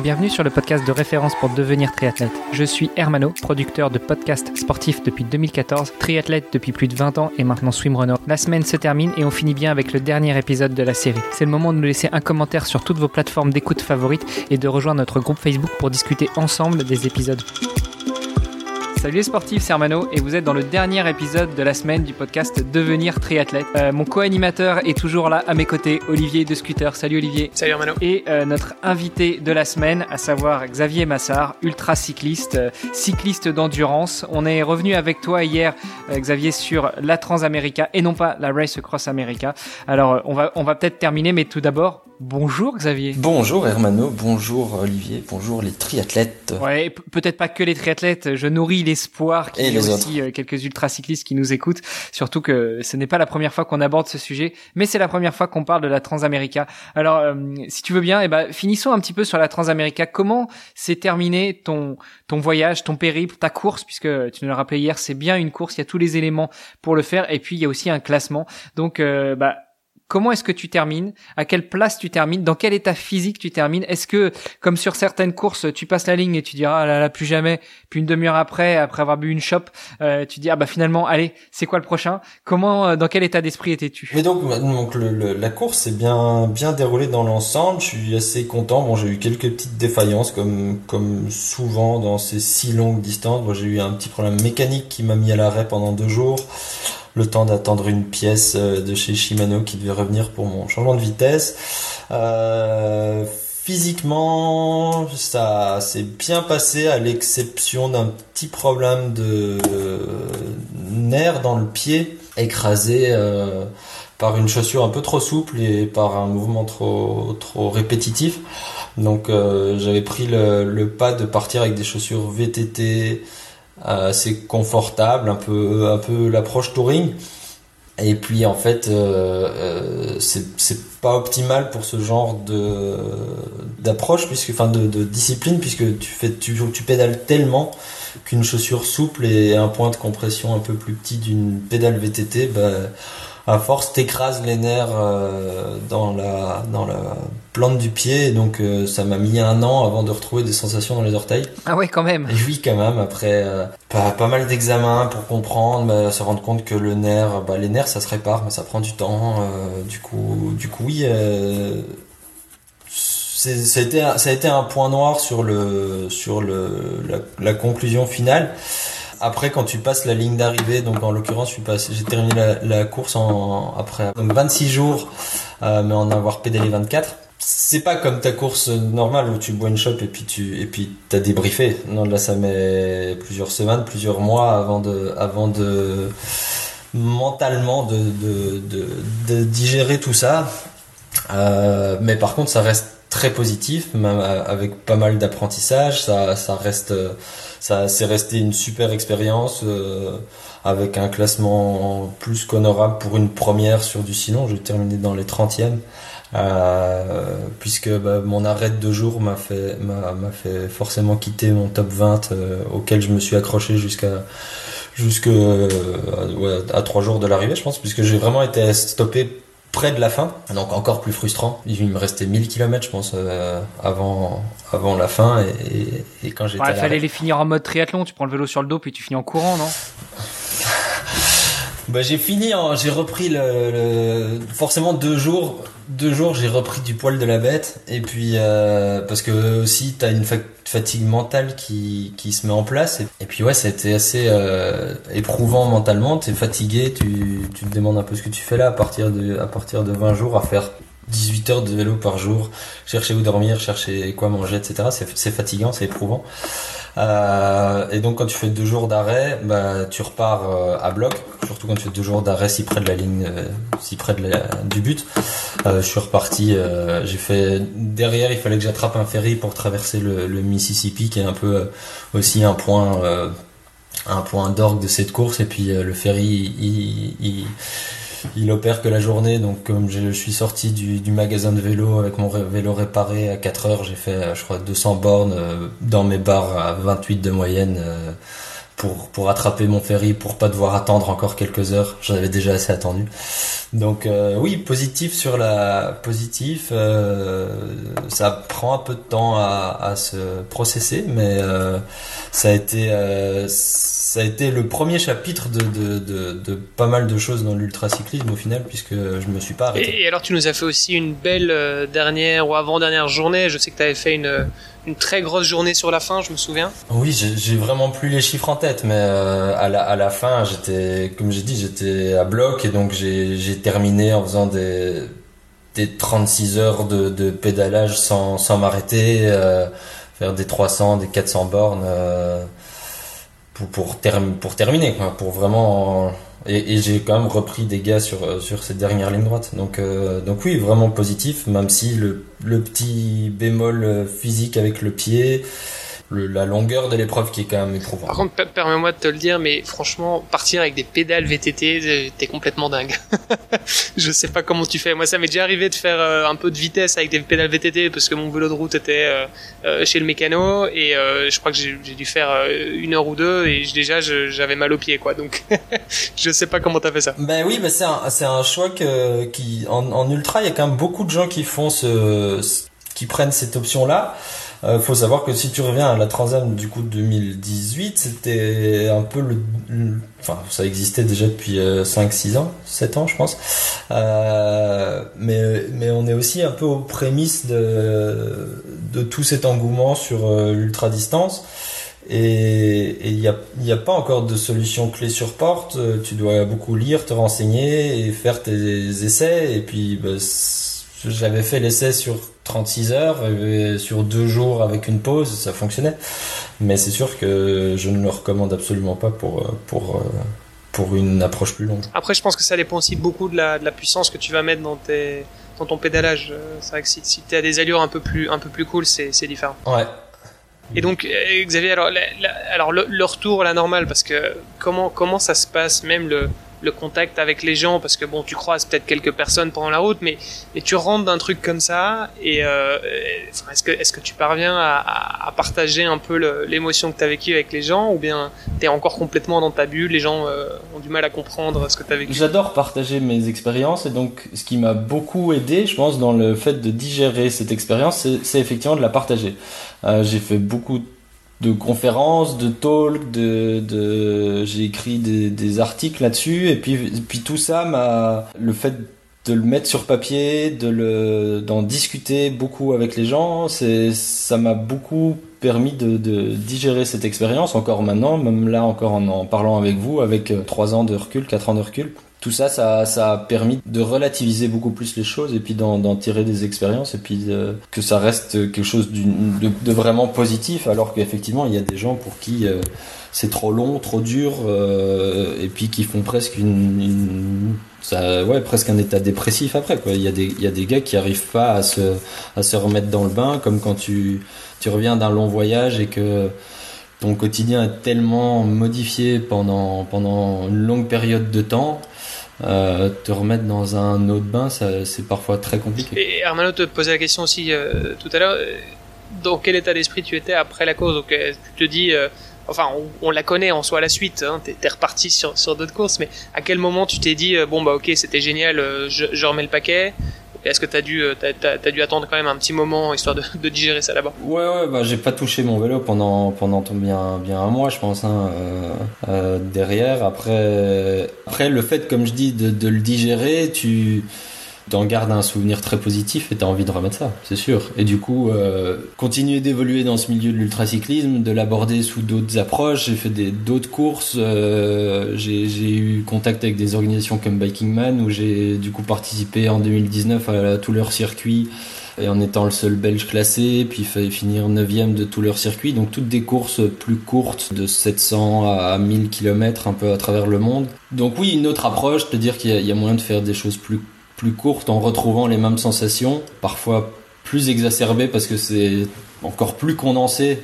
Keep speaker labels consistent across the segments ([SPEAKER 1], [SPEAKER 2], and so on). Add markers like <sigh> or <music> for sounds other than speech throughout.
[SPEAKER 1] Bienvenue sur le podcast de référence pour devenir triathlète. Je suis Hermano, producteur de podcasts sportifs depuis 2014, triathlète depuis plus de 20 ans et maintenant swimrunner. La semaine se termine et on finit bien avec le dernier épisode de la série. C'est le moment de nous laisser un commentaire sur toutes vos plateformes d'écoute favorites et de rejoindre notre groupe Facebook pour discuter ensemble des épisodes. Salut les sportifs, c'est Armano et vous êtes dans le dernier épisode de la semaine du podcast Devenir triathlète. Euh, mon co-animateur est toujours là à mes côtés, Olivier de Scooter. Salut Olivier.
[SPEAKER 2] Salut Armano.
[SPEAKER 1] Et euh, notre invité de la semaine, à savoir Xavier Massard, ultra cycliste, euh, cycliste d'endurance. On est revenu avec toi hier, euh, Xavier, sur la Transamérica et non pas la Race Across America. Alors euh, on va on va peut-être terminer, mais tout d'abord, bonjour Xavier.
[SPEAKER 3] Bonjour Hermano, bonjour Olivier, bonjour les triathlètes.
[SPEAKER 1] Ouais, peut-être pas que les triathlètes. Je nourris l'espoir qu'il y ait aussi euh, quelques ultracyclistes qui nous écoutent. Surtout que ce n'est pas la première fois qu'on aborde ce sujet, mais c'est la première fois qu'on parle de la Transamérica. Alors, euh, si tu veux bien, eh ben, finissons un petit peu sur la Transamérica. Comment s'est terminé ton ton voyage, ton périple, ta course, puisque tu nous l'as rappelé hier, c'est bien une course. Il y a tous les éléments pour le faire, et puis il y a aussi un classement. Donc, euh, bah Comment est-ce que tu termines? À quelle place tu termines? Dans quel état physique tu termines? Est-ce que, comme sur certaines courses, tu passes la ligne et tu diras ah là là plus jamais Puis une demi-heure après, après avoir bu une chope, euh, tu dis ah bah finalement allez c'est quoi le prochain? Comment euh, Dans quel état d'esprit étais-tu?
[SPEAKER 3] Mais donc, donc le, le- la course s'est bien bien déroulée dans l'ensemble. Je suis assez content. Bon, j'ai eu quelques petites défaillances comme comme souvent dans ces si longues distances. Bon, j'ai eu un petit problème mécanique qui m'a mis à l'arrêt pendant deux jours. Le temps d'attendre une pièce euh, de chez Shimano qui devait revenir pour mon changement de vitesse. Euh, physiquement, ça s'est bien passé à l'exception d'un petit problème de nerf dans le pied écrasé euh, par une chaussure un peu trop souple et par un mouvement trop trop répétitif. Donc j'avais pris le pas de partir avec des chaussures VTT euh, assez confortables, un peu un peu l'approche touring. Et puis en fait, euh, euh, c'est c'est pas optimal pour ce genre de d'approche puisque enfin de, discipline puisque tu fais tu, tu pédales tellement qu'une chaussure souple et un point de compression un peu plus petit d'une pédale VTT, bah, à force t'écrases les nerfs euh, dans la dans la plante du pied. Et donc euh, ça m'a mis un an avant de retrouver des sensations dans les orteils.
[SPEAKER 1] Ah ouais quand même.
[SPEAKER 3] Et oui, quand même, après euh, pas, pas mal d'examens pour comprendre, bah, se rendre compte que le nerf, bah, les nerfs ça se répare, mais ça prend du temps. du coup, du coup, oui, ça a, été, un- ça a été un point noir sur le sur le la, la conclusion finale. Après, quand tu passes la ligne d'arrivée, donc en l'occurrence, j'ai terminé la, course après donc 26 jours, euh, mais en avoir pédalé 24 c'est pas comme ta course normale où tu bois une chope et puis tu et puis t'as débriefé. Non, là ça met plusieurs semaines, plusieurs mois avant de avant de mentalement de de, de, de digérer tout ça. Euh, mais par contre, ça reste très positif, même avec pas mal d'apprentissage. Ça ça reste ça c'est resté une super expérience. euh, avec un classement plus qu'honorable pour une première sur du Silon, j'ai terminé dans les 30e. Euh, puisque bah, mon arrêt de deux jours m'a fait m'a m'a fait forcément quitter mon top 20 euh, auquel je me suis accroché jusqu'à jusque euh, ouais, à trois jours de l'arrivée je pense puisque j'ai vraiment été stoppé près de la fin donc encore plus frustrant il me restait 1000 km je pense euh, avant avant la fin et, quand j'étais
[SPEAKER 1] Ouais,
[SPEAKER 3] à
[SPEAKER 1] fallait les finir en mode triathlon. Tu prends le vélo sur le dos puis tu finis en courant, non? <laughs>
[SPEAKER 3] Bah, j'ai fini, j'ai repris le, le- forcément deux jours, deux jours j'ai repris du poil de la bête et puis euh, parce que aussi t'as une fa- fatigue mentale qui, qui se met en place et, puis ouais été assez euh, éprouvant mentalement, t'es fatigué, tu, tu te demandes un peu ce que tu fais là à partir de à partir de 20 jours à faire 18 heures de vélo par jour, chercher où dormir, chercher quoi manger, etc. C'est fatigant, c'est éprouvant. Euh, et donc quand tu fais deux jours d'arrêt, bah, tu repars euh, à bloc, surtout quand tu fais deux jours d'arrêt si près de la ligne, euh, si près de la- du but. Je suis reparti, j'ai fait derrière, il fallait que j'attrape un ferry pour traverser le, Mississippi, qui est un peu aussi un point, un point d'orgue de cette course. Et puis le ferry, il, il opère que la journée, donc comme je, suis sorti du, magasin de vélo avec mon vélo réparé à 4 heures, j'ai fait euh, je crois 200 bornes euh, dans mes bars à 28 de moyenne euh, pour, pour attraper mon ferry, pour pas devoir attendre encore quelques heures. J'en avais déjà assez attendu. Donc euh, oui, positif sur la positif. euh, ça prend un peu de temps à, se processer, mais euh, ça a été ça a été le premier chapitre de, pas mal de choses dans l'ultracyclisme au final, puisque je me suis pas arrêté.
[SPEAKER 2] Et, alors tu nous as fait aussi une belle dernière ou avant-dernière journée. Je sais que tu avais fait une, une très grosse journée sur la fin, je me souviens.
[SPEAKER 3] Oui, j'ai vraiment plus les chiffres en tête, mais euh, à, la, à la fin, j'étais, comme j'ai dit, j'étais à bloc et donc j'ai terminé en faisant des, des 36 heures de, de pédalage sans, sans m'arrêter, euh, faire des 300, des 400 bornes. Euh, pour pour, pour terminer quoi, pour vraiment et, j'ai quand même repris des gars sur sur cette dernière ligne droite. Donc euh, donc oui, vraiment positif même si le le petit bémol physique avec le pied la longueur de l'épreuve qui est quand même éprouvante.
[SPEAKER 2] Par contre, permets-moi de te le dire, mais franchement, partir avec des pédales VTT, euh, t'es complètement dingue. <laughs> je sais pas comment tu fais. Moi, ça m'est déjà arrivé de faire euh, un peu de vitesse avec des pédales VTT parce que mon vélo de route était euh, chez le mécano et je crois que j'ai dû faire une heure ou deux et déjà j'avais mal aux pieds, quoi. Donc, <laughs> je sais pas comment t'as fait ça.
[SPEAKER 3] Ben oui, mais c'est un, un choix que, qui, en, en ultra, il y a quand même beaucoup de gens qui font ce, qui prennent cette option-là. Euh, faut savoir que si tu reviens à la Transam du coup 2018, c'était un peu le, enfin ça existait déjà depuis 5-6 euh, ans, 7 ans je pense. Euh, mais mais on est aussi un peu aux prémices de de tout cet engouement sur euh, l'ultra distance. Et il n'y a, y a pas encore de solution clé sur porte. Tu dois beaucoup lire, te renseigner et faire tes essais. Et puis, bah, j'avais fait l'essai sur 36 heures, sur deux jours avec une pause, ça fonctionnait. Mais c'est sûr que je ne le recommande absolument pas pour, pour, pour une approche plus longue.
[SPEAKER 2] Après, je pense que ça dépend aussi beaucoup de la, de la puissance que tu vas mettre dans, tes, dans ton pédalage. C'est vrai que si, si tu as des allures un peu plus, un peu plus cool, c'est différent.
[SPEAKER 3] Ouais.
[SPEAKER 2] Et donc, euh, Xavier, alors, alors le, le, retour, la normale, parce que comment, comment ça se passe, même le, le contact avec les gens parce que bon tu croises peut-être quelques personnes pendant la route mais mais tu rentres d'un truc comme ça et euh, est-ce que est-ce que tu parviens à, partager un peu l'émotion que tu as vécue avec les gens ou bien tu es encore complètement dans ta bulle les gens euh, ont du mal à comprendre ce que tu as vécu?
[SPEAKER 3] J'adore partager mes expériences et donc ce qui m'a beaucoup aidé je pense dans le fait de digérer cette expérience c'est effectivement de la partager. Euh, j'ai fait beaucoup de de conférences, de talks, de, j'ai écrit des, articles là-dessus. Et puis puis tout ça m'a le fait de le mettre sur papier, de le d'en discuter beaucoup avec les gens, c'est ça m'a beaucoup permis de, de digérer cette expérience. Encore maintenant, même là encore en en parlant avec vous, avec euh, trois ans de recul, quatre ans de recul tout ça, ça, ça a permis de relativiser beaucoup plus les choses et puis d'en tirer des expériences et puis que ça reste quelque chose de, de, vraiment positif alors qu'effectivement il y a des gens pour qui euh, c'est trop long, trop dur euh, et puis qui font presque une, une, ça, ouais, presque un état dépressif après quoi. Il y a des, il y a des gars qui arrivent pas à se, à se remettre dans le bain comme quand tu, tu reviens d'un long voyage et que ton quotidien est tellement modifié pendant, pendant une longue période de temps euh, te remettre dans un autre bain, c'est parfois très compliqué.
[SPEAKER 2] Et Armano te posait la question aussi euh, tout à l'heure, euh, dans quel état d'esprit tu étais après la course? Donc tu te dis, enfin on, la connaît en soi la suite, hein, t'es es reparti sur, d'autres courses, mais à quel moment tu t'es dit, bon bah ok c'était génial, je, je remets le paquet? Est-ce que tu as dû, as, dû attendre quand même un petit moment histoire de, de digérer ça là-bas?
[SPEAKER 3] Ouais, ouais, bah j'ai pas touché mon vélo pendant pendant bien bien un mois, je pense. Hein, euh, euh, derrière, après après le fait, comme je dis, de, de le digérer, tu t'en gardes un souvenir très positif et t'as envie de remettre ça, c'est sûr. Et du coup, euh, continuer d'évoluer dans ce milieu de l'ultracyclisme, de l'aborder sous d'autres approches. J'ai fait d'autres courses. Euh, j'ai eu contact avec des organisations comme Biking Man où j'ai du coup participé en 2019 à, tout leur circuit et en étant le seul belge classé, puis fallait finir 9 de tout leur circuit, donc toutes des courses plus courtes de 700 à 1000 km un peu à travers le monde. Donc oui, une autre approche, te dire qu'il y, y, a moyen de faire des choses plus plus courte en retrouvant les mêmes sensations, parfois plus exacerbées parce que c'est encore plus condensé.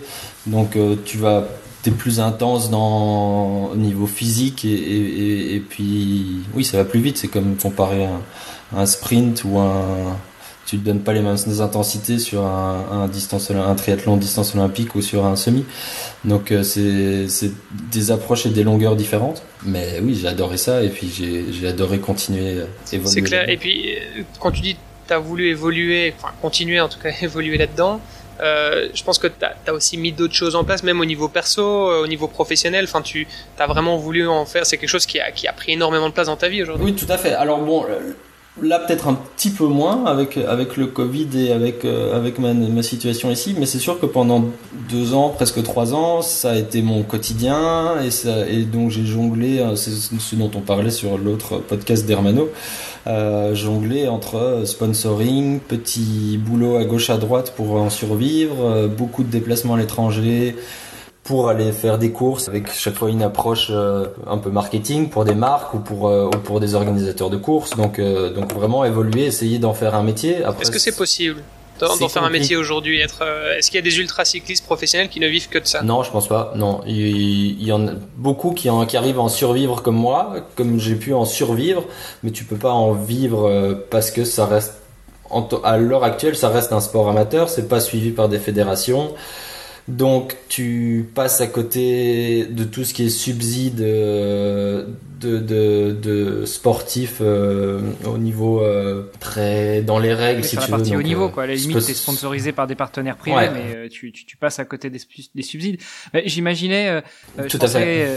[SPEAKER 3] Donc euh, tu vas t'es plus intense dans au niveau physique et, puis oui ça va plus vite c'est comme comparer un sprint ou un tu te donnes pas les mêmes intensités sur un, un distance un triathlon distance olympique ou sur un semi donc euh, c'est des approches et des longueurs différentes mais oui j'ai adoré ça et puis j'ai adoré continuer
[SPEAKER 2] c'est clair et puis euh, quand tu dis as voulu évoluer, enfin continuer en tout cas <laughs> évoluer là-dedans. Euh, je pense que tu as, aussi mis d'autres choses en place, même au niveau perso, euh, au niveau professionnel. Enfin, tu as vraiment voulu en faire. C'est quelque chose qui a, qui a pris énormément de place dans ta vie aujourd'hui.
[SPEAKER 3] Oui, tout à fait. Alors bon, là peut-être un petit peu moins avec avec le Covid et avec euh, avec ma, ma, situation ici, mais c'est sûr que pendant deux ans, presque trois ans, ça a été mon quotidien et ça et donc j'ai jonglé. C'est ce dont on parlait sur l'autre podcast d'Hermano euh, jongler entre sponsoring, petit boulot à gauche à droite pour en survivre, euh, beaucoup de déplacements à l'étranger pour aller faire des courses avec chaque fois une approche euh, un peu marketing pour des marques ou pour ou pour des organisateurs de courses. Donc donc vraiment évoluer essayer d'en faire un métier.
[SPEAKER 2] Est-ce que c'est possible d'en faire un métier aujourd'hui être euh, est-ce qu'il y a des ultra cyclistes professionnels qui ne vivent que de ça?
[SPEAKER 3] Non je pense pas. Non. Il, y en a beaucoup qui, en, qui arrivent à en survivre comme moi comme j'ai pu en survivre mais tu peux pas en vivre euh, parce que ça reste à l'heure actuelle ça reste un sport amateur. C'est pas suivi par des fédérations donc tu passes à côté de tout ce qui est subside euh, de, de, de sportifs euh, au niveau euh, très dans les règles si
[SPEAKER 1] tu
[SPEAKER 3] la
[SPEAKER 1] veux. partie
[SPEAKER 3] au
[SPEAKER 1] niveau quoi. À la limite t'es sponsorisé par des partenaires privés mais tu, tu, tu, passes à côté des, des subsides. J'imaginais je pensais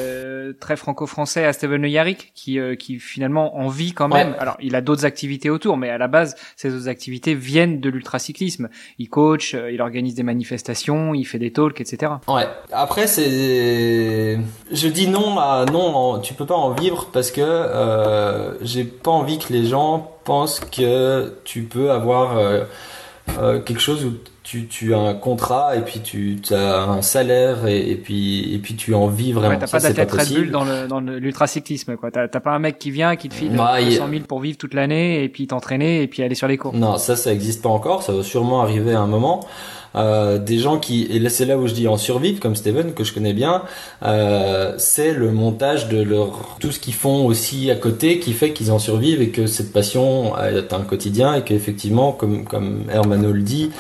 [SPEAKER 1] très franco-français à Steven Le Yarrick qui qui finalement en vit quand même. Alors il a d'autres activités autour mais à la base ces autres activités viennent de l'ultracyclisme. Il coach, il organise des manifestations, il fait des etc.
[SPEAKER 3] Ouais. Après, c'est, je dis non à non. Tu peux pas en vivre parce que euh, j'ai pas envie que les gens pensent que tu peux avoir euh, euh, quelque chose où tu, tu, as un contrat et puis tu as un salaire et, puis et puis tu en vis vraiment. Ouais,
[SPEAKER 1] t'as pas d'athlète Red Bull dans le dans l'ultracyclisme quoi. T'as pas un mec qui vient qui te file bah, 200 000 pour vivre toute l'année et puis t'entraîner et puis aller sur les cours.
[SPEAKER 3] Non, ça ça existe pas encore. Ça va sûrement arriver à un moment. Euh, des gens qui et c'est là où je dis en survivre comme Steven que je connais bien euh, c'est le montage de leur tout ce qu'ils font aussi à côté qui fait qu'ils en survivent et que cette passion est un quotidien et qu'effectivement comme comme Hermano le dit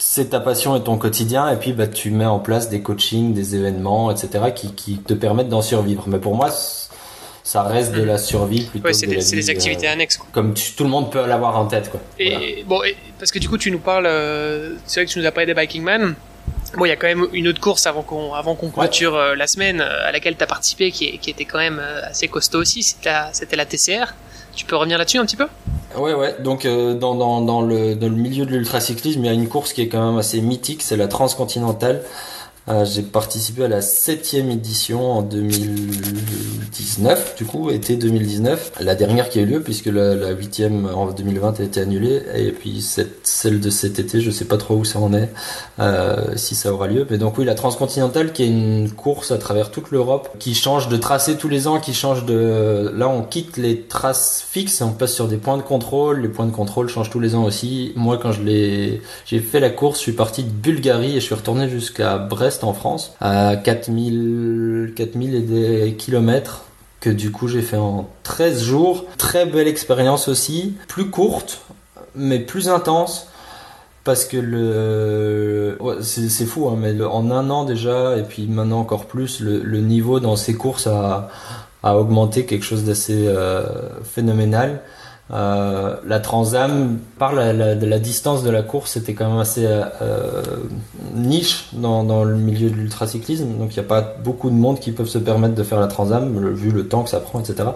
[SPEAKER 3] c'est ta passion et ton quotidien et puis bah tu mets en place des coachings des événements etc qui qui te permettent d'en survivre. Mais pour moi ça reste de la survie plutôt
[SPEAKER 2] ouais, c'est des, des, activités
[SPEAKER 3] euh,
[SPEAKER 2] annexes. Quoi.
[SPEAKER 3] Comme tout le monde peut l'avoir en tête. Quoi.
[SPEAKER 2] Et bon, parce que du coup, tu nous parles, euh, c'est vrai que tu nous as parlé des Biking Man. Bon, il y a quand même une autre course avant qu'on avant qu'on clôture euh, la semaine à laquelle tu as participé qui, qui, était quand même assez costaud aussi. C'était la, c'était la TCR. Tu peux revenir là-dessus un petit peu?
[SPEAKER 3] Ouais, ouais. Donc dans, dans, dans, le, dans le milieu de l'ultracyclisme, il y a une course qui est quand même assez mythique, c'est la transcontinentale. Euh, j'ai participé à la septième édition en 2019, du coup, été 2019, la dernière qui a eu lieu puisque la huitième en 2020 a été annulée et puis celle de cet été, je sais pas trop où ça en est, euh, si ça aura lieu. Mais donc oui, la transcontinentale qui est une course à travers toute l'Europe qui change de tracé tous les ans, qui change de, là on quitte les traces fixes et on passe sur des points de contrôle. Les points de contrôle changent tous les ans aussi. Moi, quand j'ai fait la course, je suis parti de Bulgarie et je suis retourné jusqu'à Brest en France, à 4000, 4000 et des kilomètres que du coup j'ai fait en 13 jours. Très belle expérience aussi, plus courte, mais plus intense. Parce que le, c'est fou, hein, mais en un an déjà, et puis maintenant encore plus, le, niveau dans ces courses a, augmenté quelque chose d'assez euh, phénoménal. Euh, la Transam, par la, distance de la course, c'était quand même assez euh, niche dans, dans, le milieu de l'ultracyclisme. Donc il n'y a pas beaucoup de monde qui peuvent se permettre de faire la Transam, vu le temps que ça prend, etc.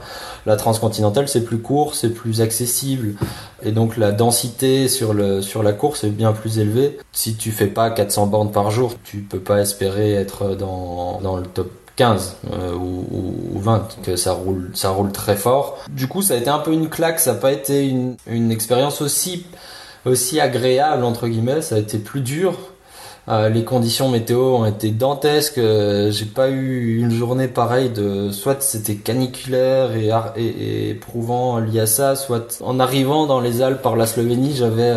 [SPEAKER 3] La transcontinentale, c'est plus court, c'est plus accessible, et donc la densité sur, le, sur la course est bien plus élevée. Si tu fais pas 400 bornes par jour, tu peux pas espérer être dans, dans le top 15 euh, ou, 20 que ça roule ça roule très fort. Du coup ça a été un peu une claque ça n'a pas été une, une expérience aussi aussi agréable entre guillemets ça a été plus dur. Euh, les conditions météo ont été dantesques euh, j'ai pas eu une journée pareille de soit c'était caniculaire et, et, et, éprouvant lié à ça soit en arrivant dans les Alpes par la Slovénie j'avais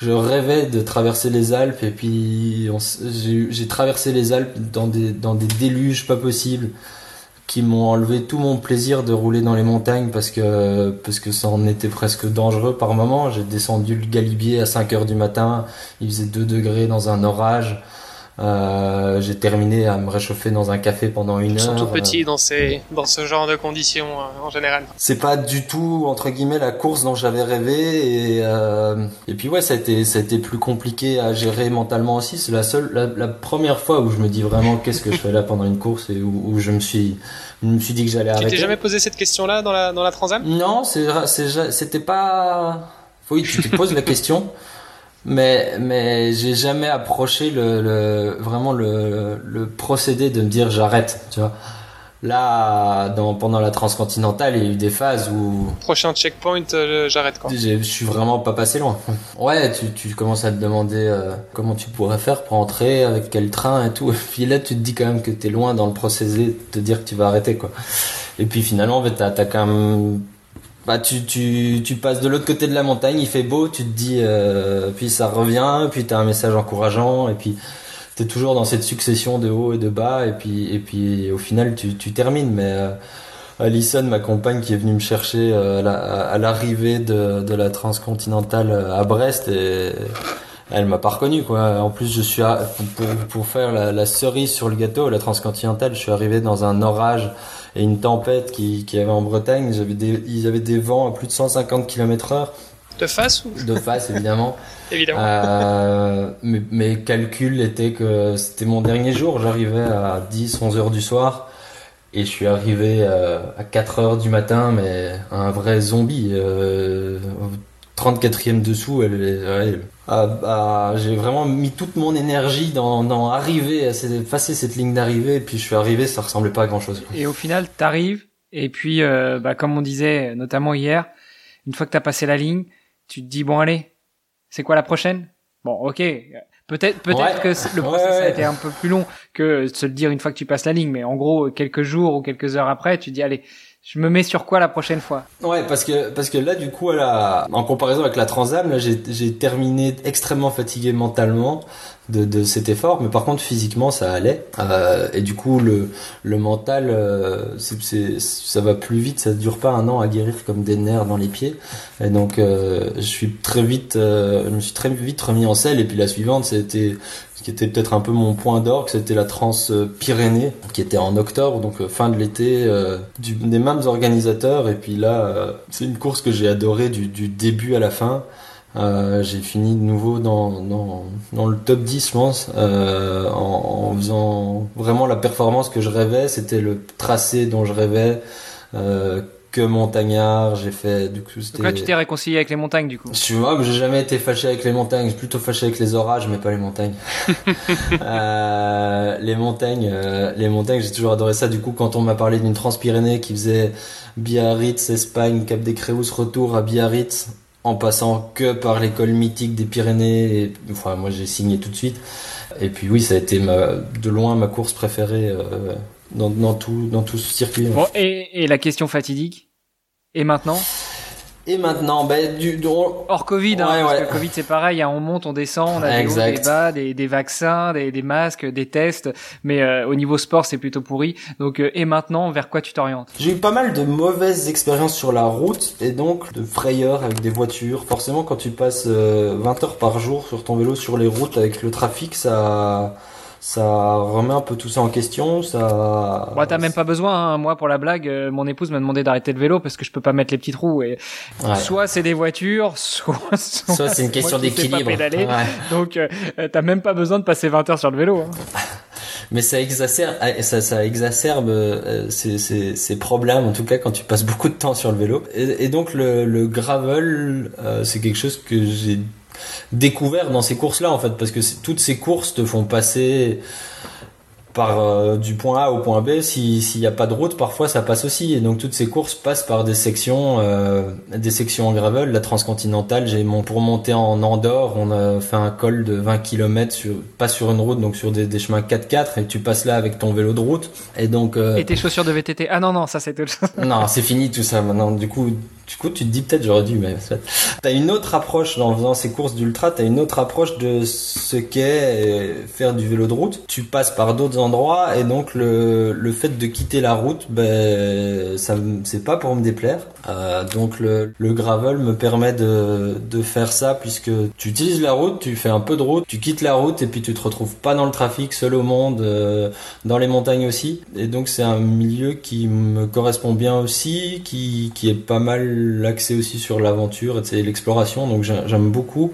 [SPEAKER 3] je rêvais de traverser les Alpes et puis j'ai traversé les Alpes dans des, déluges pas possibles qui m'ont enlevé tout mon plaisir de rouler dans les montagnes parce que parce que ça en était presque dangereux par moment. J'ai descendu le Galibier à 5 heures du matin, il faisait 2 degrés dans un orage. Euh, j'ai terminé à me réchauffer dans un café pendant une
[SPEAKER 2] Ils
[SPEAKER 3] heure.
[SPEAKER 2] sont tout petits dans ces dans ce genre de conditions euh, en général.
[SPEAKER 3] C'est pas du tout entre guillemets la course dont j'avais rêvé et euh, et puis ouais ça a été ça a été plus compliqué à gérer mentalement aussi. C'est la seule la, la première fois où je me dis vraiment <laughs> qu'est-ce que je fais là pendant une course et où, où je me suis je me suis dit que j'allais
[SPEAKER 2] Tu
[SPEAKER 3] arrêter.
[SPEAKER 2] t'es jamais posé cette question-là dans la dans la Transam
[SPEAKER 3] Non, c'était pas. Oui, tu te poses la question, mais mais j'ai jamais approché le, le vraiment le, le procédé de me dire j'arrête. Tu vois. Là, dans, pendant la transcontinentale, il y a eu des phases où
[SPEAKER 2] Prochain checkpoint, euh, j'arrête quoi.
[SPEAKER 3] je suis vraiment pas passé loin. Ouais, tu, tu commences à te demander euh, comment tu pourrais faire pour entrer, avec quel train et tout. Et puis là, tu te dis quand même que t'es loin dans le procédé de te dire que tu vas arrêter, quoi. Et puis finalement, t'as, t'as quand même... Bah, tu, tu, tu passes de l'autre côté de la montagne, il fait beau, tu te dis... euh, puis ça revient, puis t'as un message encourageant, et puis t'es toujours dans cette succession de hauts et de bas, et puis, et puis au final, tu, tu termines. Mais euh, Alison, ma compagne, qui est venue me chercher euh, à l'arrivée de, de la transcontinentale euh, à Brest, et elle m'a pas reconnu quoi. En plus, je suis à- pour, pour faire la, la cerise sur le gâteau, la transcontinentale, je suis arrivé dans un orage et une tempête qui, qui avait en Bretagne. J'avais des, ils avaient des vents à plus de 150 km heure
[SPEAKER 2] De face ou?
[SPEAKER 3] De face évidemment. <laughs>
[SPEAKER 2] évidemment
[SPEAKER 3] Euh, mes, mes calculs étaient que c'était mon dernier jour. J'arrivais à 10, 11 heures du soir. Et je suis arrivé euh, à 4 heures du matin, mais un vrai zombie. Euh, 34e dessous, elle, est- ouais, ah, bah, j'ai vraiment mis toute mon énergie dans, dans arriver, à cette- passer cette ligne d'arrivée. Et puis je suis arrivé, ça ressemblait pas à grand chose.
[SPEAKER 1] Et au final, t'arrives, et puis, euh, bah, comme on disait, notamment hier, une fois que t'as passé la ligne, tu te dis, bon, allez, c'est quoi la prochaine? Bon, ok. Peut-être, peut-être
[SPEAKER 3] Ouais.
[SPEAKER 1] que le
[SPEAKER 3] Ouais,
[SPEAKER 1] process a été un peu plus long que de se le dire une fois que tu passes la ligne, mais en gros, quelques jours ou quelques heures après, tu te dis, allez, je me mets sur quoi la prochaine fois?
[SPEAKER 3] Ouais, parce que parce que là, du coup, à la, en comparaison avec la Transam, là, j'ai terminé extrêmement fatigué mentalement de, de cet effort, mais par contre physiquement, ça allait. Euh, et du coup, le le mental, euh, ça va plus vite, ça dure pas un an à guérir comme des nerfs dans les pieds. Et donc, euh, je suis très vite, euh, je me suis très vite remis en selle. Et puis la suivante, c'était qui était peut-être un peu mon point d'orgue, c'était la Trans Pyrénées, qui était en octobre, donc euh, fin de l'été, euh, des mêmes organisateurs. Et puis là, euh, c'est une course que j'ai adorée du, début à la fin. J'ai fini de nouveau dans, dans, le top 10, je pense, en, en faisant vraiment la performance que je rêvais. C'était le tracé dont je rêvais. Que montagnard, j'ai fait du coup c'était
[SPEAKER 1] Donc là, tu t'es réconcilié avec les montagnes, du coup.
[SPEAKER 3] je suis moi, j'ai jamais été fâché avec les montagnes, j'ai plutôt fâché avec les orages, mais pas les montagnes. <laughs> Euh, les montagnes, euh, les montagnes, j'ai toujours adoré ça. Du coup, quand on m'a parlé d'une Transpyrénée qui faisait Biarritz, Espagne, Cap des Créus, retour à Biarritz, en passant que par l'école mythique des Pyrénées, et, enfin, moi j'ai signé tout de suite. Et puis oui, ça a été ma, de loin ma course préférée euh, dans, dans tout, dans tout ce circuit.
[SPEAKER 1] Bon, et, et la question fatidique. Et maintenant?
[SPEAKER 3] Et maintenant, ben, du, du- on-
[SPEAKER 1] Hors Covid, hein, parce
[SPEAKER 3] ouais.
[SPEAKER 1] que le Covid c'est pareil, hein, on monte, on descend, on a des hauts, des bas, des, des vaccins, des, des masques, des tests, mais euh, au niveau sport c'est plutôt pourri. Donc euh, et maintenant, vers quoi tu t'orientes?
[SPEAKER 3] J'ai eu pas mal de mauvaises expériences sur la route et donc de frayeurs avec des voitures. Forcément, quand tu passes euh, 20 heures par jour sur ton vélo sur les routes avec le trafic, ça, ça remet un peu tout ça en question. Ça.
[SPEAKER 1] Moi, t'as même pas besoin. Hein. Moi, pour la blague, euh, mon épouse m'a demandé d'arrêter le vélo parce que je peux pas mettre les petits trous. Et
[SPEAKER 3] Ouais.
[SPEAKER 1] soit c'est des voitures, soit <laughs> soit,
[SPEAKER 3] Soit c'est une question d'équilibre. Ouais.
[SPEAKER 1] Donc, euh, t'as même pas besoin de passer 20 heures sur le vélo. Hein. <laughs>
[SPEAKER 3] Mais ça exacerbe, ah, ça, ça exacerbe euh, ces, ces, ces problèmes, en tout cas quand tu passes beaucoup de temps sur le vélo. Et, et donc le, le gravel, euh, c'est quelque chose que j'ai découvert dans ces courses-là en fait, parce que toutes ces courses te font passer par euh, du point A au point B. Si- S'il n'y a pas de route, parfois ça passe aussi. Et donc toutes ces courses passent par des sections, euh, des sections en gravel. La transcontinentale, j'ai mon pour monter en Andorre, on a fait un col de 20 km sur pas sur une route, donc sur des, des chemins 4x4 et tu passes là avec ton vélo de route. Et donc euh,
[SPEAKER 1] Et tes chaussures de VTT Ah non non, ça c'était
[SPEAKER 3] non, c'est fini tout ça maintenant. Du coup, du coup, tu te dis peut-être j'aurais dû, mais t'as une autre approche en faisant ces courses d'ultra, t'as une autre approche de ce qu'est faire du vélo de route. Tu passes par d'autres endroits et donc le, le fait de quitter la route, ben ça c'est pas pour me déplaire. Euh, donc le, le gravel me permet de, de faire ça puisque tu utilises la route, tu fais un peu de route, tu quittes la route et puis tu te retrouves pas dans le trafic, seul au monde, euh, dans les montagnes aussi. Et donc c'est un milieu qui me correspond bien aussi, qui, qui est pas mal l'accès aussi sur l'aventure et l'exploration, donc j'aime beaucoup.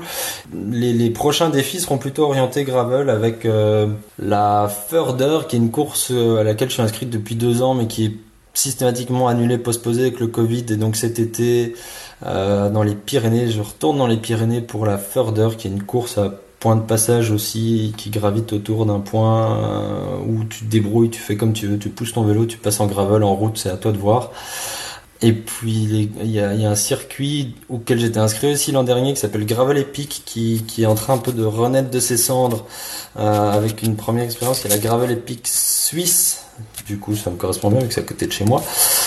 [SPEAKER 3] Les, prochains défis seront plutôt orientés gravel avec euh, la Further, qui est une course euh, à laquelle je suis inscrite depuis deux ans, mais qui est systématiquement annulée, postposée avec le Covid. Et donc cet été, euh, dans les Pyrénées, je retourne dans les Pyrénées pour la Further, qui est une course à point de passage aussi qui gravite autour d'un point où tu te débrouilles, tu fais comme tu veux, tu pousses ton vélo, tu passes en gravel, en route, c'est à toi de voir. Et puis il y a, un circuit auquel j'étais inscrit aussi l'an dernier qui s'appelle Gravel Epic qui, qui, est en train un peu de renaître de ses cendres euh, avec une première expérience qui est la Gravel Epic Suisse. Du coup ça me correspond bien vu que c'est à côté de chez moi.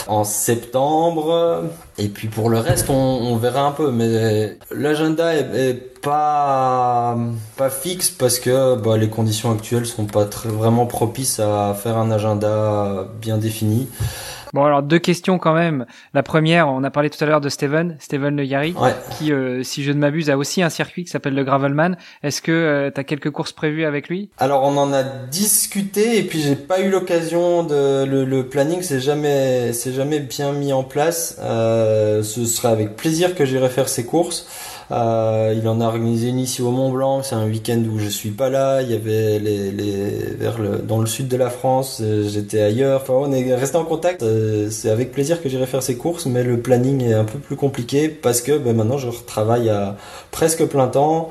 [SPEAKER 3] En septembre. Et puis pour le reste on, verra un peu. Mais l'agenda est, est, pas, pas fixe parce que bah, les conditions actuelles sont pas très, vraiment propices à faire un agenda bien défini.
[SPEAKER 1] Bon, alors deux questions quand même. La première, on a parlé tout à l'heure de Steven, Steven Le Yari, qui, euh, si je ne m'abuse, a aussi un circuit qui s'appelle le Gravelman. Est-ce que euh, tu as quelques courses prévues avec lui?
[SPEAKER 3] Alors, on en a discuté et puis j'ai pas eu l'occasion de le, le planning, c'est jamais, c'est jamais bien mis en place. Euh, ce serait avec plaisir que j'irai faire ces courses. Euh, il en a organisé une ici au Mont Blanc. C'est un week-end où je suis pas là. Il y avait les, les vers le, dans le sud de la France. Euh, j'étais ailleurs. Enfin, on est resté en contact. Euh, c'est avec plaisir que j'irai faire ces courses, mais le planning est un peu plus compliqué parce que ben, maintenant je travaille à presque plein temps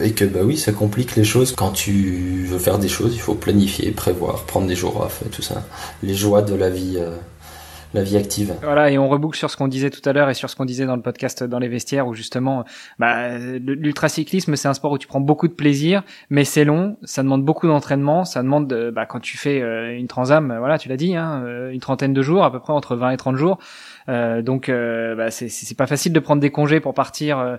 [SPEAKER 3] et que bah oui, ça complique les choses. Quand tu veux faire des choses, il faut planifier, prévoir, prendre des jours off et tout ça. Les joies de la vie. La vie active.
[SPEAKER 1] Voilà, et on reboucle sur ce qu'on disait tout à l'heure et sur ce qu'on disait dans le podcast dans les vestiaires où justement, bah, l'ultracyclisme c'est un sport où tu prends beaucoup de plaisir, mais c'est long, ça demande beaucoup d'entraînement, ça demande, de, bah, quand tu fais euh, une transam, voilà, tu l'as dit, hein, euh, une trentaine de jours, à peu près entre 20 et 30 jours. Euh, donc euh, bah, c'est pas facile de prendre des congés pour partir euh,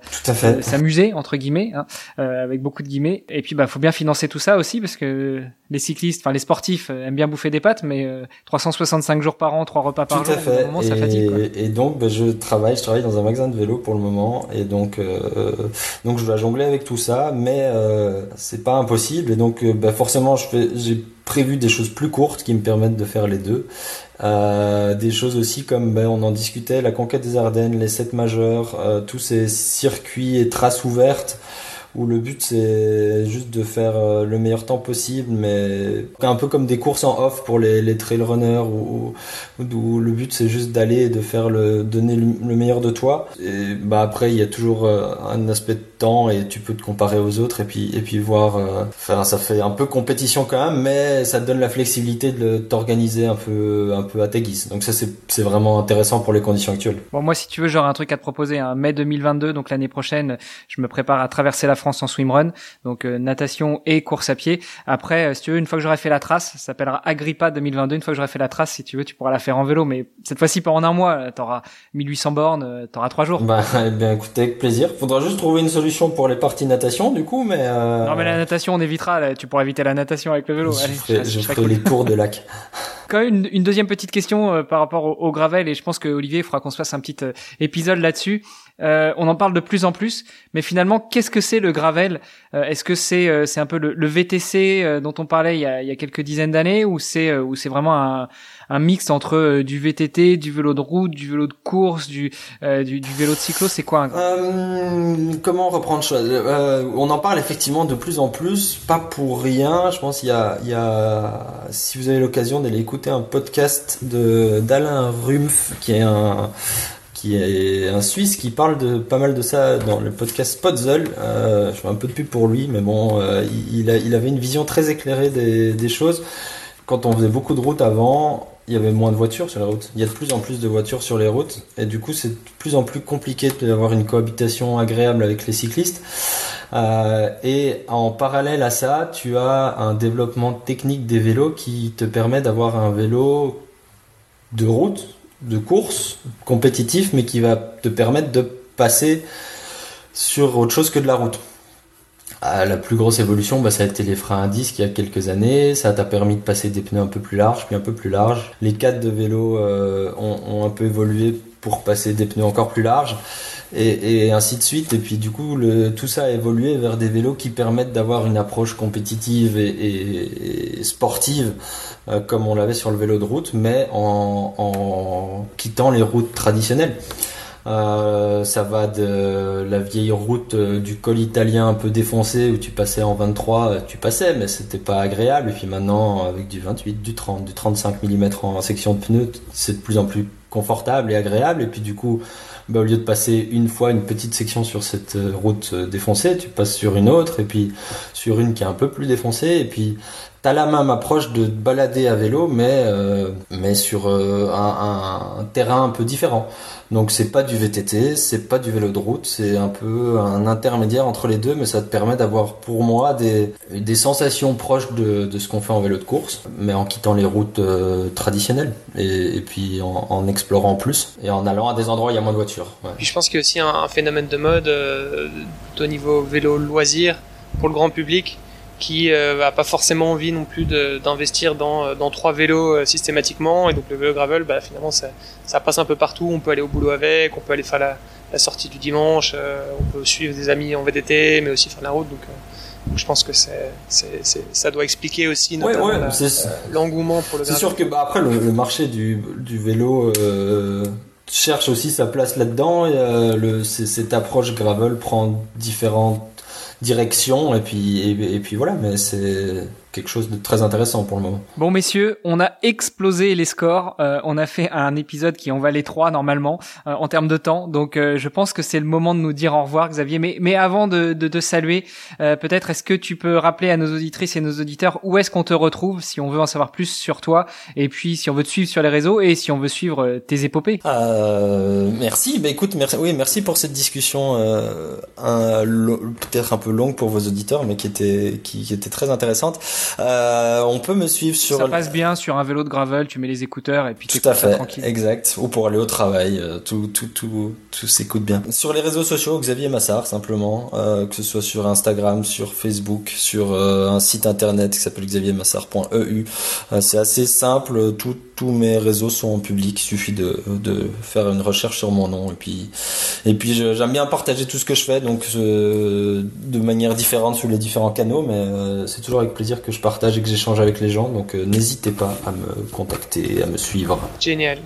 [SPEAKER 1] s'amuser entre guillemets, hein, avec beaucoup de guillemets. Et puis bah faut bien financer tout ça aussi parce que les cyclistes, enfin les sportifs aiment bien bouffer des pâtes, mais 365 jours par an, trois repas par
[SPEAKER 3] jour, moment, et, ça fatigue. Quoi. Et donc bah, je travaille, je travaille dans un magasin de vélo pour le moment, et donc donc je dois jongler avec tout ça, mais c'est pas impossible. Et donc bah, forcément je fais, j'ai prévu des choses plus courtes qui me permettent de faire les deux. Euh, des choses aussi comme ben, on en discutait, la conquête des Ardennes, les sept majeurs, euh, tous ces circuits et traces ouvertes où le but c'est juste de faire euh, le meilleur temps possible, mais un peu comme des courses en off pour les, les trail runners où, où, le but c'est juste d'aller et de faire le donner le, meilleur de toi. Et bah après il y a toujours euh, un aspect temps et tu peux te comparer aux autres et puis et puis voir. Euh, enfin ça fait un peu compétition quand même, mais ça te donne la flexibilité de t'organiser un peu un peu à tes guises. Donc ça c'est vraiment intéressant pour les conditions actuelles.
[SPEAKER 1] Bon moi si tu veux j'aurais un truc à te proposer. un Mai 2022 donc l'année prochaine je me prépare à traverser la France en swimrun, donc euh, natation et course à pied. Après, euh, si tu veux, une fois que j'aurai fait la trace, ça s'appellera Agrippa 2022. Une fois que j'aurai fait la trace, si tu veux, tu pourras la faire en vélo, mais cette fois-ci pas en un mois. T'auras 1800 bornes, euh, t'auras trois jours.
[SPEAKER 3] Bah, <laughs> eh bien, écoutez, avec plaisir. Faudra juste trouver une solution pour les parties natation, du coup, mais.
[SPEAKER 1] Non, mais la natation, on évitera. Tu pourras éviter la natation avec le vélo.
[SPEAKER 3] Je ferai, je ferai les tours de lac. <laughs>
[SPEAKER 1] Quand même une, une, deuxième petite question par rapport au, au, gravel et je pense que Olivier fera qu'on se fasse un petit épisode là-dessus. Euh, on en parle de plus en plus, mais finalement, qu'est-ce que c'est le gravel euh, Est-ce que c'est euh, c'est un peu le, le VTC dont on parlait il y a, il y a quelques dizaines d'années, ou c'est ou c'est vraiment un, un mix entre du VTT, du vélo de route, du vélo de course, du du, du, vélo de cyclo? C'est quoi
[SPEAKER 3] un... Comment reprendre On en parle effectivement de plus en plus, pas pour rien. Je pense il y a il y a si vous avez l'occasion d'aller écouter un podcast de d'Alain Rumpf qui est un qui est un Suisse qui parle de pas mal de ça dans le podcast Spotzel. Euh, je fais un peu de pub pour lui, mais bon, euh, il, avait une vision très éclairée des, choses. Quand on faisait beaucoup de routes avant, il y avait moins de voitures sur les routes. Il y a de plus en plus de voitures sur les routes, et du coup, c'est de plus en plus compliqué d'avoir une cohabitation agréable avec les cyclistes. Euh, et en parallèle à ça, tu as un développement technique des vélos qui te permet d'avoir un vélo de route de course compétitif, mais qui va te permettre de passer sur autre chose que de la route. La plus grosse évolution, bah, ça a été les freins à disque il y a quelques années. Ça t'a permis de passer des pneus un peu plus larges, puis un peu plus larges. Les cadres de vélo euh, ont, un peu évolué pour passer des pneus encore plus larges. Et, ainsi de suite. Et puis du coup, tout ça a évolué vers des vélos qui permettent d'avoir une approche compétitive et, sportive, euh, comme on l'avait sur le vélo de route, mais en, quittant les routes traditionnelles. Euh, ça va de la vieille route euh, du col italien un peu défoncé où tu passais en 23, euh, tu passais, mais c'était pas agréable. Et puis maintenant, avec du 28, du 30, du 35 mm en section de pneus, c'est de plus en plus confortable et agréable. Et puis du coup, bah, au lieu de passer une fois une petite section sur cette route défoncée, tu passes sur une autre et puis sur une qui est un peu plus défoncée. Et puis t'as la même approche de balader à vélo, mais mais sur un, un, terrain un peu différent. Donc c'est pas du VTT, c'est pas du vélo de route, c'est un peu un intermédiaire entre les deux, mais ça te permet d'avoir pour moi des, des sensations proches de, de ce qu'on fait en vélo de course, mais en quittant les routes euh, traditionnelles et, puis en, explorant plus et en allant à des endroits où il y a moins de voitures.
[SPEAKER 2] Je pense qu'il y a aussi un, phénomène de mode euh, au niveau vélo loisir pour le grand public qui euh, a pas forcément envie non plus d'investir dans, euh, dans trois vélos euh, systématiquement. Et donc le vélo gravel bah, finalement ça, ça passe un peu partout. On peut aller au boulot avec on peut aller faire la, la sortie du dimanche euh, on peut suivre des amis en VDT mais aussi faire la route. Donc, je pense que c'est ça doit expliquer aussi
[SPEAKER 3] ouais, ouais,
[SPEAKER 2] l'engouement pour le
[SPEAKER 3] c'est sûr que bah, après le, le, marché du, du vélo cherche aussi sa place là-dedans. Et cette approche gravel prend différentes direction et puis et, puis voilà mais c'est quelque chose de très intéressant pour le moment.
[SPEAKER 1] Bon messieurs, on a explosé les scores. Euh, on a fait un épisode qui en valait trois normalement euh, en termes de temps. Donc euh, je pense que c'est le moment de nous dire au revoir Xavier. Mais, mais avant de, de te saluer, peut-être est-ce que tu peux rappeler à nos auditrices et nos auditeurs où est-ce qu'on te retrouve si on veut en savoir plus sur toi et puis si on veut te suivre sur les réseaux et si on veut suivre tes épopées?
[SPEAKER 3] merci. Bah écoute, merci. Oui, merci pour cette discussion peut-être un peu longue pour vos auditeurs, mais qui était qui, qui était très intéressante. Euh, on peut me suivre sur.
[SPEAKER 1] Ça passe bien sur un vélo de gravel, tu mets les écouteurs et puis
[SPEAKER 3] tout à fait, tranquille. exact. Ou pour aller au travail, euh, tout, tout, tout, tout s'écoute bien. Sur les réseaux sociaux, Xavier Massard simplement, euh, que ce soit sur Instagram, sur Facebook, sur euh, un site internet qui s'appelle xaviermassard.eu. Euh, c'est assez simple. Tout, tous mes réseaux sont en public. Il suffit de, de faire une recherche sur mon nom et puis et puis j'aime bien partager tout ce que je fais donc de manière différente sur les différents canaux, mais c'est toujours avec plaisir que je partage et que j'échange avec les gens. Donc euh, n'hésitez pas à me contacter, à me suivre.
[SPEAKER 2] Génial.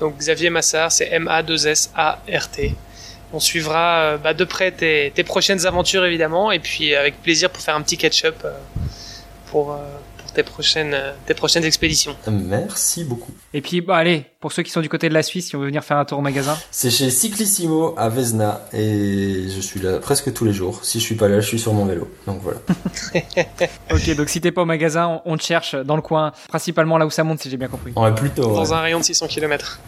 [SPEAKER 2] Donc Xavier Massard, c'est M-A-2-S-A-R-T. On suivra euh, bah, de près tes, tes, prochaines aventures évidemment, et puis avec plaisir pour faire un petit catch-up euh, pour tes prochaines, tes prochaines expéditions.
[SPEAKER 3] Merci beaucoup.
[SPEAKER 1] Et puis, bah, allez, pour ceux qui sont du côté de la Suisse, si on veut venir faire un tour au magasin.
[SPEAKER 3] C'est chez Cyclissimo à Vesna et je suis là presque tous les jours. Si je suis pas là, je suis sur mon vélo. Donc voilà. <laughs>
[SPEAKER 1] ok, donc si t'es pas au magasin, on, te cherche dans le coin, principalement là où ça monte, si j'ai bien compris.
[SPEAKER 3] Ouais, plutôt.
[SPEAKER 2] Dans un rayon de 600 km.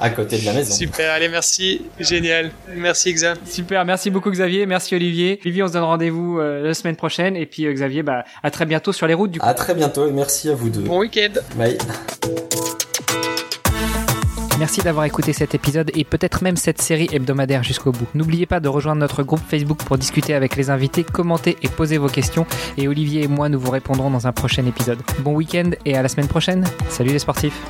[SPEAKER 3] À côté de la maison.
[SPEAKER 2] Super, allez, merci. Génial. Merci, Xa.
[SPEAKER 1] Super, merci beaucoup, Xavier. Merci, Olivier. Olivier, on se donne rendez-vous euh, la semaine prochaine. Et puis, euh, Xavier, bah, à très bientôt sur les routes du coup.
[SPEAKER 3] À très bientôt et merci à vous deux.
[SPEAKER 2] Bon week-end.
[SPEAKER 3] Bye.
[SPEAKER 1] Merci d'avoir écouté cet épisode et peut-être même cette série hebdomadaire jusqu'au bout. N'oubliez pas de rejoindre notre groupe Facebook pour discuter avec les invités, commenter et poser vos questions. Et Olivier et moi, nous vous répondrons dans un prochain épisode. Bon week-end et à la semaine prochaine. Salut les sportifs